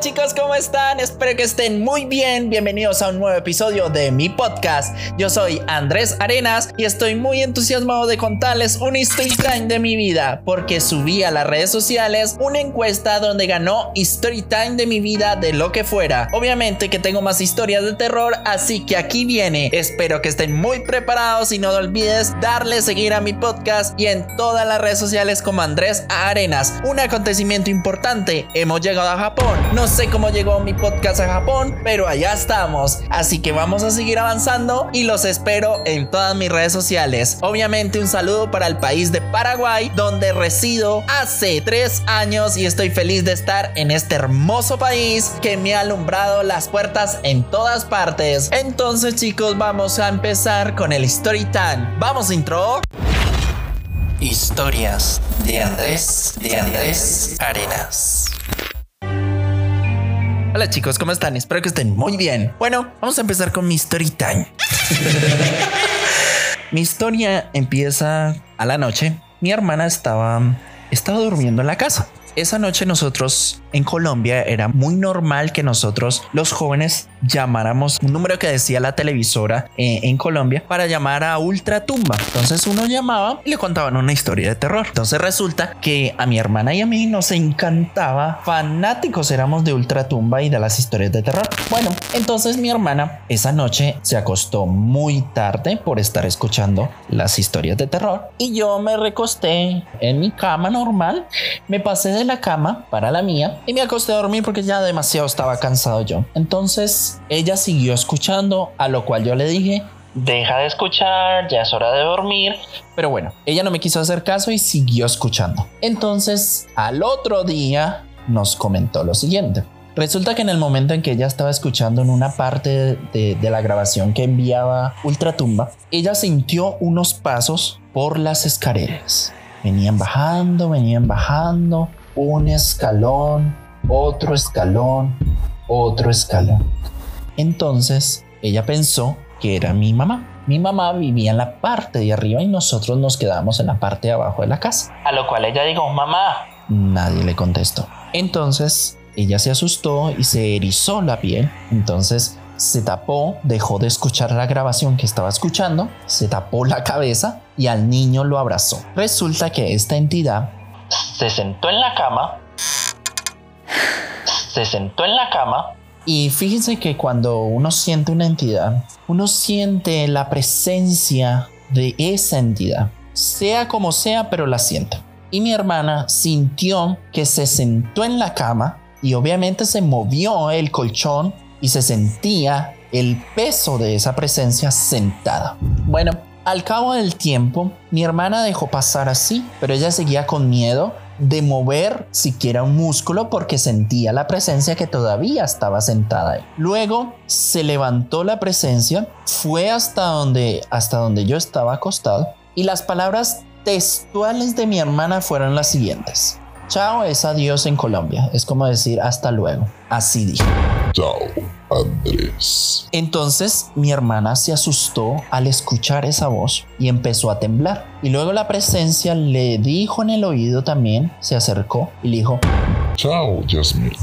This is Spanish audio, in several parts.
Chicos, ¿cómo están? Espero que estén muy bien. Bienvenidos a un nuevo episodio de mi podcast. Yo soy Andrés Arenas y estoy muy entusiasmado de contarles un story time de mi vida porque subí a las redes sociales una encuesta donde ganó story time de mi vida de lo que fuera. Obviamente que tengo más historias de terror, así que aquí viene. Espero que estén muy preparados y no olvides darle seguir a mi podcast y en todas las redes sociales como Andrés Arenas. Un acontecimiento importante. Hemos llegado a Japón sé cómo llegó mi podcast a Japón, pero allá estamos. Así que vamos a seguir avanzando y los espero en todas mis redes sociales. Obviamente un saludo para el país de Paraguay, donde resido hace tres años y estoy feliz de estar en este hermoso país que me ha alumbrado las puertas en todas partes. Entonces chicos, vamos a empezar con el Story Time. Vamos intro. Historias de Andrés, de Andrés Arenas. Hola chicos, ¿cómo están? Espero que estén muy bien. Bueno, vamos a empezar con mi story time. mi historia empieza a la noche. Mi hermana estaba, estaba durmiendo en la casa. Esa noche nosotros en Colombia era muy normal que nosotros los jóvenes llamáramos un número que decía la televisora eh, en Colombia para llamar a Ultratumba. Entonces uno llamaba y le contaban una historia de terror. Entonces resulta que a mi hermana y a mí nos encantaba, fanáticos éramos de Ultratumba y de las historias de terror. Bueno, entonces mi hermana esa noche se acostó muy tarde por estar escuchando las historias de terror y yo me recosté en mi cama normal, me pasé de la cama para la mía y me acosté a dormir porque ya demasiado estaba cansado yo. Entonces ella siguió escuchando, a lo cual yo le dije, deja de escuchar, ya es hora de dormir. Pero bueno, ella no me quiso hacer caso y siguió escuchando. Entonces al otro día nos comentó lo siguiente. Resulta que en el momento en que ella estaba escuchando en una parte de, de, la grabación que enviaba Ultratumba, ella sintió unos pasos por las escaleras. Venían bajando, venían bajando un escalón, otro escalón, otro escalón. Entonces ella pensó que era mi mamá. Mi mamá vivía en la parte de arriba y nosotros nos quedábamos en la parte de abajo de la casa. A lo cual ella dijo, mamá. Nadie le contestó. Entonces ella se asustó y se erizó la piel. Entonces se tapó, dejó de escuchar la grabación que estaba escuchando, se tapó la cabeza y al niño lo abrazó. Resulta que esta entidad se sentó en la cama, se sentó en la cama y fíjense que cuando uno siente una entidad, uno siente la presencia de esa entidad, sea como sea, pero la siente. Y mi hermana sintió que se sentó en la cama y obviamente se movió el colchón y se sentía el peso de esa presencia sentada. Bueno, al cabo del tiempo, mi hermana dejó pasar así, pero ella seguía con miedo de mover siquiera un músculo porque sentía la presencia que todavía estaba sentada ahí. Luego se levantó la presencia, fue hasta donde, hasta donde yo estaba acostado y las palabras textuales de mi hermana fueron las siguientes. Chao es adiós en Colombia. Es como decir hasta luego. Así dijo. Chao, Andrés. Entonces mi hermana se asustó al escuchar esa voz y empezó a temblar. Y luego la presencia le dijo en el oído también, se acercó y le dijo, Chao, Jasmine.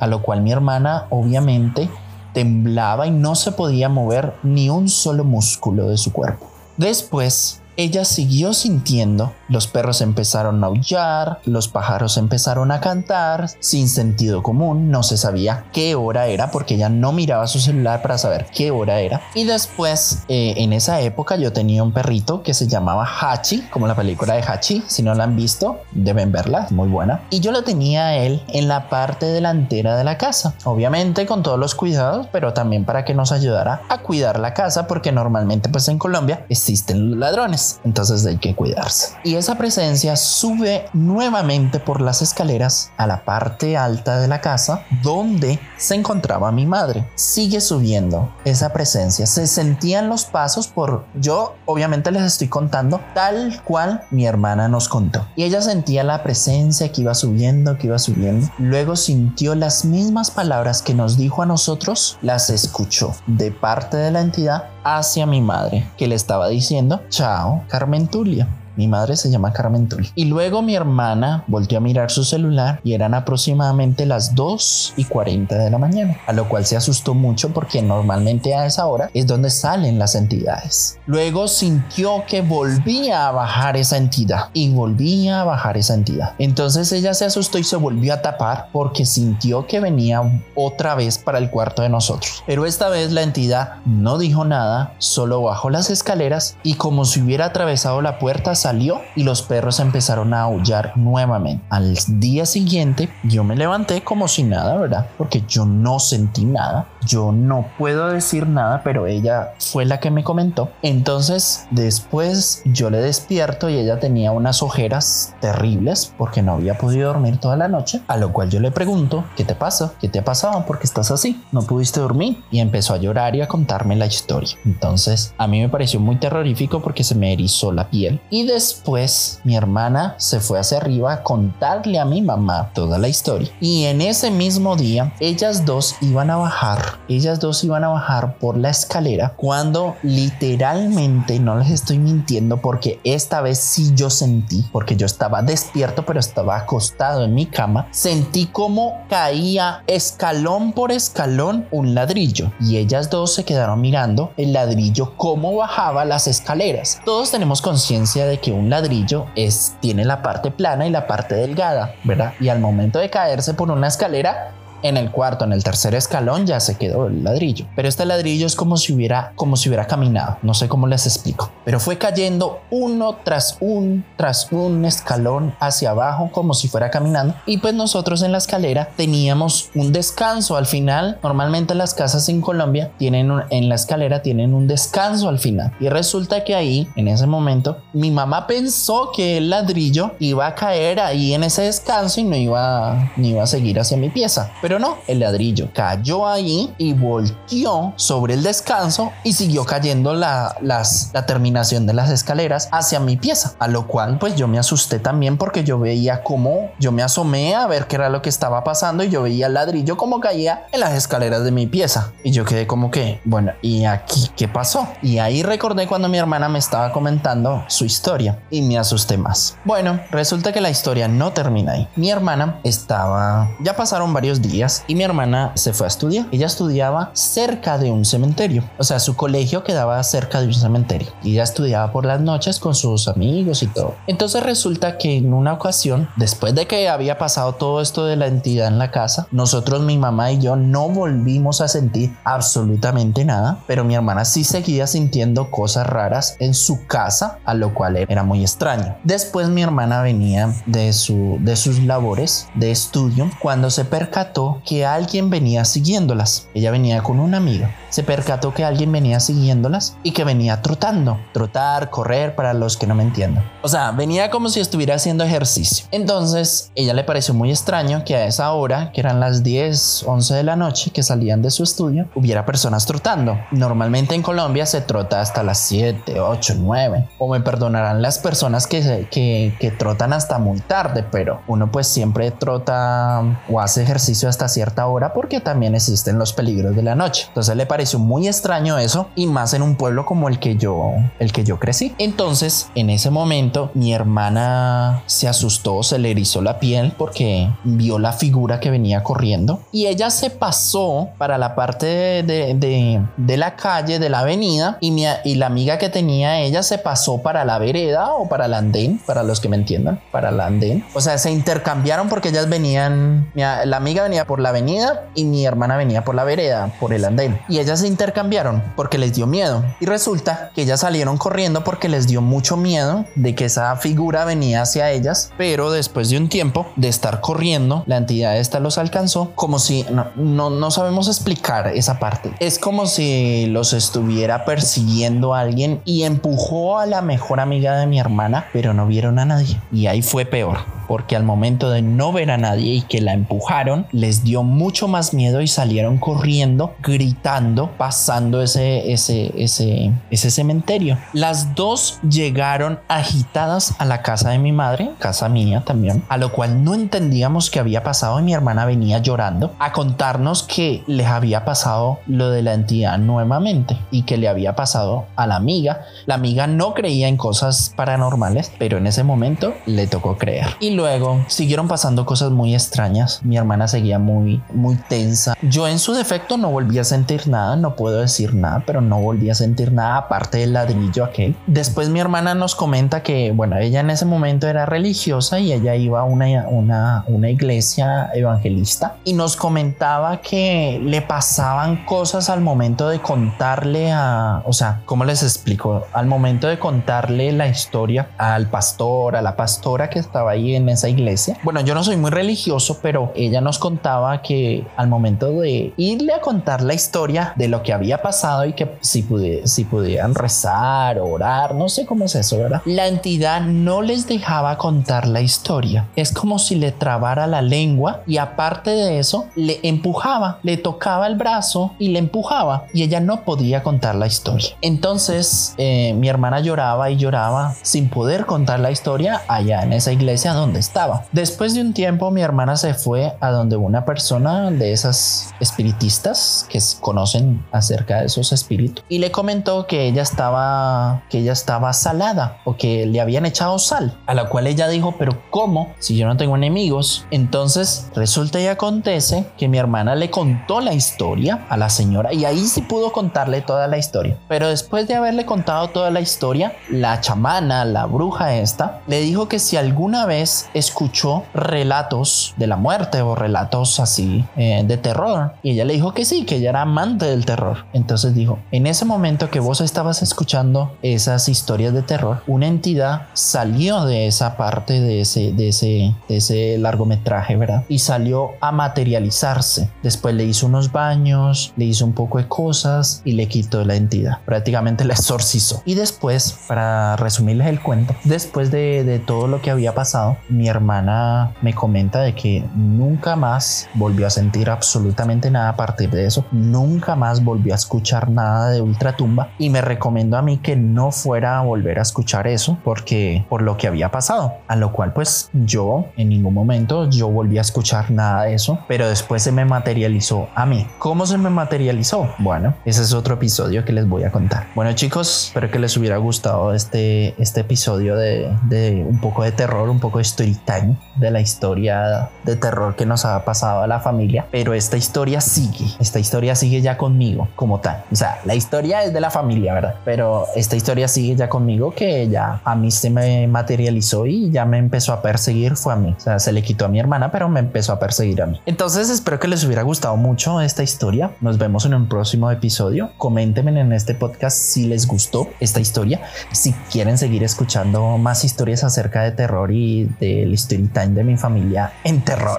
A lo cual mi hermana obviamente temblaba y no se podía mover ni un solo músculo de su cuerpo. Después ella siguió sintiendo, los perros empezaron a aullar, los pájaros empezaron a cantar, sin sentido común, no se sabía qué hora era porque ella no miraba su celular para saber qué hora era. Y después, eh, en esa época yo tenía un perrito que se llamaba Hachi, como la película de Hachi, si no la han visto, deben verla, muy buena. Y yo lo tenía él en la parte delantera de la casa, obviamente con todos los cuidados, pero también para que nos ayudara a cuidar la casa porque normalmente pues en Colombia existen ladrones entonces hay que cuidarse. Y esa presencia sube nuevamente por las escaleras a la parte alta de la casa donde se encontraba mi madre. Sigue subiendo esa presencia. Se sentían los pasos por yo, obviamente les estoy contando tal cual mi hermana nos contó. Y ella sentía la presencia que iba subiendo, que iba subiendo. Luego sintió las mismas palabras que nos dijo a nosotros, las escuchó de parte de la entidad hacia mi madre, que le estaba diciendo, chao, Carmen Tulia. Mi madre se llama Carmen Tully. Y luego mi hermana volvió a mirar su celular y eran aproximadamente las 2 y 40 de la mañana, a lo cual se asustó mucho porque normalmente a esa hora es donde salen las entidades. Luego sintió que volvía a bajar esa entidad y volvía a bajar esa entidad. Entonces ella se asustó y se volvió a tapar porque sintió que venía otra vez para el cuarto de nosotros. Pero esta vez la entidad no dijo nada, solo bajó las escaleras y como si hubiera atravesado la puerta salió y los perros empezaron a aullar nuevamente. Al día siguiente yo me levanté como si nada, ¿verdad? Porque yo no sentí nada. Yo no puedo decir nada, pero ella fue la que me comentó. Entonces después yo le despierto y ella tenía unas ojeras terribles porque no había podido dormir toda la noche. A lo cual yo le pregunto, ¿qué te pasa? ¿Qué te ha pasado? ¿Por qué estás así? ¿No pudiste dormir? Y empezó a llorar y a contarme la historia. Entonces a mí me pareció muy terrorífico porque se me erizó la piel. Y después mi hermana se fue hacia arriba a contarle a mi mamá toda la historia. Y en ese mismo día, ellas dos iban a bajar. Ellas dos iban a bajar por la escalera cuando literalmente, no les estoy mintiendo porque esta vez sí yo sentí, porque yo estaba despierto pero estaba acostado en mi cama, sentí como caía escalón por escalón un ladrillo y ellas dos se quedaron mirando el ladrillo cómo bajaba las escaleras. Todos tenemos conciencia de que un ladrillo es tiene la parte plana y la parte delgada, ¿verdad? Y al momento de caerse por una escalera en el cuarto, en el tercer escalón, ya se quedó el ladrillo. Pero este ladrillo es como si hubiera, como si hubiera caminado. No sé cómo les explico. Pero fue cayendo uno tras un, tras un escalón hacia abajo, como si fuera caminando. Y pues nosotros en la escalera teníamos un descanso al final. Normalmente las casas en Colombia tienen en la escalera tienen un descanso al final. Y resulta que ahí, en ese momento, mi mamá pensó que el ladrillo iba a caer ahí en ese descanso y no iba, ni iba a seguir hacia mi pieza. Pero no, el ladrillo cayó ahí y volteó sobre el descanso y siguió cayendo la, las, la terminación de las escaleras hacia mi pieza. A lo cual pues yo me asusté también porque yo veía cómo yo me asomé a ver qué era lo que estaba pasando y yo veía el ladrillo como caía en las escaleras de mi pieza. Y yo quedé como que, bueno, ¿y aquí qué pasó? Y ahí recordé cuando mi hermana me estaba comentando su historia y me asusté más. Bueno, resulta que la historia no termina ahí. Mi hermana estaba, ya pasaron varios días y mi hermana se fue a estudiar. Ella estudiaba cerca de un cementerio. O sea, su colegio quedaba cerca de un cementerio. Y ella estudiaba por las noches con sus amigos y todo. Entonces resulta que en una ocasión, después de que había pasado todo esto de la entidad en la casa, nosotros, mi mamá y yo, no volvimos a sentir absolutamente nada. Pero mi hermana sí seguía sintiendo cosas raras en su casa, a lo cual era muy extraño. Después mi hermana venía de, su, de sus labores de estudio cuando se percató que alguien venía siguiéndolas. Ella venía con una amiga. Se percató que alguien venía siguiéndolas y que venía trotando. Trotar, correr, para los que no me entiendan. O sea, venía como si estuviera haciendo ejercicio. Entonces, ella le pareció muy extraño que a esa hora, que eran las 10, 11 de la noche, que salían de su estudio, hubiera personas trotando. Normalmente en Colombia se trota hasta las 7, 8, 9. O me perdonarán las personas que, que, que trotan hasta muy tarde, pero uno pues siempre trota o hace ejercicio hasta cierta hora porque también existen los peligros de la noche. Entonces le pareció muy extraño eso y más en un pueblo como el que yo, el que yo crecí. Entonces en ese momento mi hermana se asustó, se le erizó la piel porque vio la figura que venía corriendo y ella se pasó para la parte de, de, de la calle, de la avenida y, mi, y la amiga que tenía ella se pasó para la vereda o para el andén, para los que me entiendan, para el andén. O sea, se intercambiaron porque ellas venían, la amiga venía por la avenida y mi hermana venía por la vereda, por el andén. Y ellas se intercambiaron porque les dio miedo. Y resulta que ellas salieron corriendo porque les dio mucho miedo de que esa figura venía hacia ellas. Pero después de un tiempo de estar corriendo, la entidad esta los alcanzó como si no, no, no sabemos explicar esa parte. Es como si los estuviera persiguiendo alguien y empujó a la mejor amiga de mi hermana, pero no vieron a nadie. Y ahí fue peor porque al momento de no ver a nadie y que la empujaron, les dio mucho más miedo y salieron corriendo, gritando, pasando ese, ese, ese, ese cementerio. Las dos llegaron agitadas a la casa de mi madre, casa mía también, a lo cual no entendíamos qué había pasado y mi hermana venía llorando a contarnos que les había pasado lo de la entidad nuevamente y que le había pasado a la amiga. La amiga no creía en cosas paranormales, pero en ese momento le tocó creer. Luego siguieron pasando cosas muy extrañas. Mi hermana seguía muy, muy tensa. Yo en su defecto no volví a sentir nada, no puedo decir nada, pero no volví a sentir nada aparte del ladrillo aquel. Después mi hermana nos comenta que, bueno, ella en ese momento era religiosa y ella iba a una, una, una iglesia evangelista y nos comentaba que le pasaban cosas al momento de contarle a, o sea, ¿cómo les explico? Al momento de contarle la historia al pastor, a la pastora que estaba ahí en esa iglesia. Bueno, yo no soy muy religioso, pero ella nos contaba que al momento de irle a contar la historia de lo que había pasado y que si, si pudieran rezar, orar, no sé cómo es eso, ¿verdad? La entidad no les dejaba contar la historia. Es como si le trabara la lengua y aparte de eso, le empujaba, le tocaba el brazo y le empujaba y ella no podía contar la historia. Entonces, eh, mi hermana lloraba y lloraba sin poder contar la historia allá en esa iglesia donde estaba. Después de un tiempo, mi hermana se fue a donde una persona de esas espiritistas que conocen acerca de esos espíritus y le comentó que ella estaba que ella estaba salada o que le habían echado sal, a la cual ella dijo, pero ¿cómo? Si yo no tengo enemigos. Entonces resulta y acontece que mi hermana le contó la historia a la señora y ahí sí pudo contarle toda la historia. Pero después de haberle contado toda la historia, la chamana, la bruja esta, le dijo que si alguna vez escuchó relatos de la muerte o relatos así eh, de terror, y ella le dijo que sí, que ella era amante del terror. Entonces dijo, en ese momento que vos estabas escuchando esas historias de terror, una entidad salió de esa parte de ese, de ese, de ese largometraje, ¿verdad? Y salió a materializarse. Después le hizo unos baños, le hizo un poco de cosas y le quitó la entidad. Prácticamente la exorcizó. Y después, para resumirles el cuento, después de, de todo lo que había pasado, mi hermana me comenta de que nunca más volvió a sentir absolutamente nada a partir de eso. Nunca más volvió a escuchar nada de ultratumba y me recomendó a mí que no fuera a volver a escuchar eso porque por lo que había pasado. A lo cual pues yo en ningún momento yo volví a escuchar nada de eso, pero después se me materializó a mí. ¿Cómo se me materializó? Bueno, ese es otro episodio que les voy a contar. Bueno chicos, espero que les hubiera gustado este, este episodio de, de un poco de terror, un poco de story time de la historia de terror que nos ha pasado a la familia, pero esta historia sigue, esta historia sigue ya conmigo como tal. O sea, la historia es de la familia, ¿verdad? Pero esta historia sigue ya conmigo que ya a mí se me materializó y ya me empezó a perseguir, fue a mí. O sea, se le quitó a mi hermana, pero me empezó a perseguir a mí. Entonces espero que les hubiera gustado mucho esta historia. Nos vemos en un próximo episodio. Coméntenme en este podcast si les gustó esta historia, si quieren seguir escuchando más historias acerca de terror y del story time de mi familia en terror.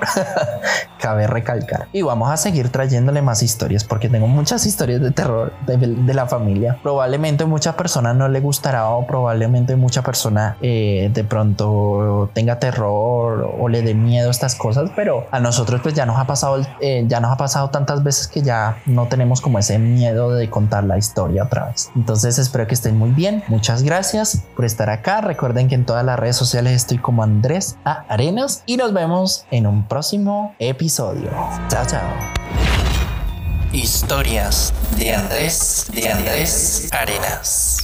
Cabe recalcar. Y vamos a seguir trayéndole más historias porque tengo muchas historias de terror de, la familia. Probablemente muchas personas no le gustará o probablemente mucha persona eh, de pronto tenga terror o le dé miedo a estas cosas, pero a nosotros pues ya nos ha pasado, eh, ya nos ha pasado tantas veces que ya no tenemos como ese miedo de contar la historia otra vez. Entonces espero que estén muy bien. Muchas gracias por estar acá. Recuerden que en todas las redes sociales estoy como Andrés A. Arena y nos vemos en un próximo episodio. Chao, chao. Historias de Andrés, de Andrés Arenas.